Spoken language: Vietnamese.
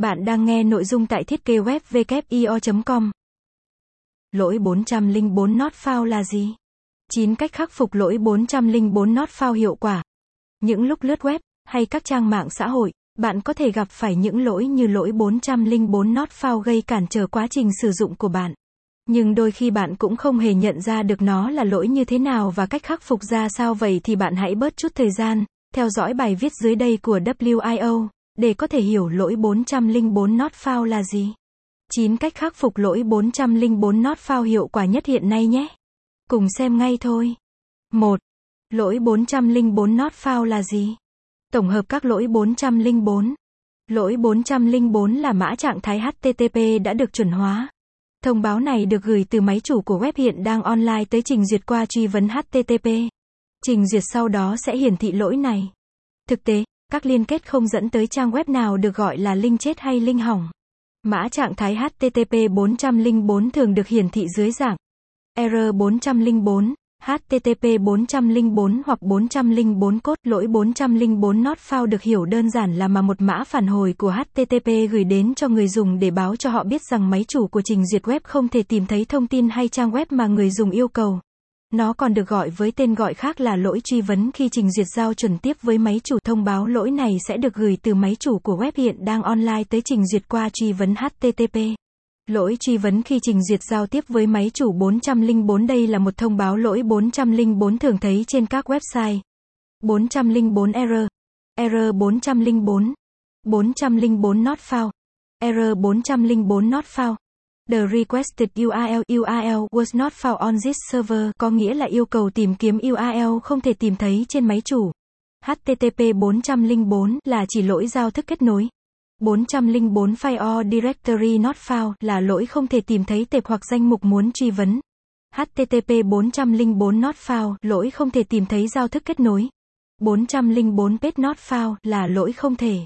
Bạn đang nghe nội dung tại thiết kế web com Lỗi 404 not found là gì? 9 cách khắc phục lỗi 404 not found hiệu quả. Những lúc lướt web, hay các trang mạng xã hội, bạn có thể gặp phải những lỗi như lỗi 404 not found gây cản trở quá trình sử dụng của bạn. Nhưng đôi khi bạn cũng không hề nhận ra được nó là lỗi như thế nào và cách khắc phục ra sao vậy thì bạn hãy bớt chút thời gian, theo dõi bài viết dưới đây của WIO để có thể hiểu lỗi 404 not found là gì. 9 cách khắc phục lỗi 404 not found hiệu quả nhất hiện nay nhé. Cùng xem ngay thôi. 1. Lỗi 404 not found là gì? Tổng hợp các lỗi 404. Lỗi 404 là mã trạng thái HTTP đã được chuẩn hóa. Thông báo này được gửi từ máy chủ của web hiện đang online tới trình duyệt qua truy vấn HTTP. Trình duyệt sau đó sẽ hiển thị lỗi này. Thực tế, các liên kết không dẫn tới trang web nào được gọi là link chết hay link hỏng. Mã trạng thái HTTP 404 thường được hiển thị dưới dạng Error 404, HTTP 404 hoặc 404 cốt lỗi 404 not found được hiểu đơn giản là mà một mã phản hồi của HTTP gửi đến cho người dùng để báo cho họ biết rằng máy chủ của trình duyệt web không thể tìm thấy thông tin hay trang web mà người dùng yêu cầu. Nó còn được gọi với tên gọi khác là lỗi truy vấn khi trình duyệt giao chuẩn tiếp với máy chủ. Thông báo lỗi này sẽ được gửi từ máy chủ của web hiện đang online tới trình duyệt qua truy vấn HTTP. Lỗi truy vấn khi trình duyệt giao tiếp với máy chủ 404 đây là một thông báo lỗi 404 thường thấy trên các website. 404 error. Error 404. 404 not found. Error 404 not found. The requested URL URL was not found on this server, có nghĩa là yêu cầu tìm kiếm URL không thể tìm thấy trên máy chủ. HTTP 404 là chỉ lỗi giao thức kết nối. 404 file or directory not found là lỗi không thể tìm thấy tệp hoặc danh mục muốn truy vấn. HTTP 404 not found, lỗi không thể tìm thấy giao thức kết nối. 404 page not found là lỗi không thể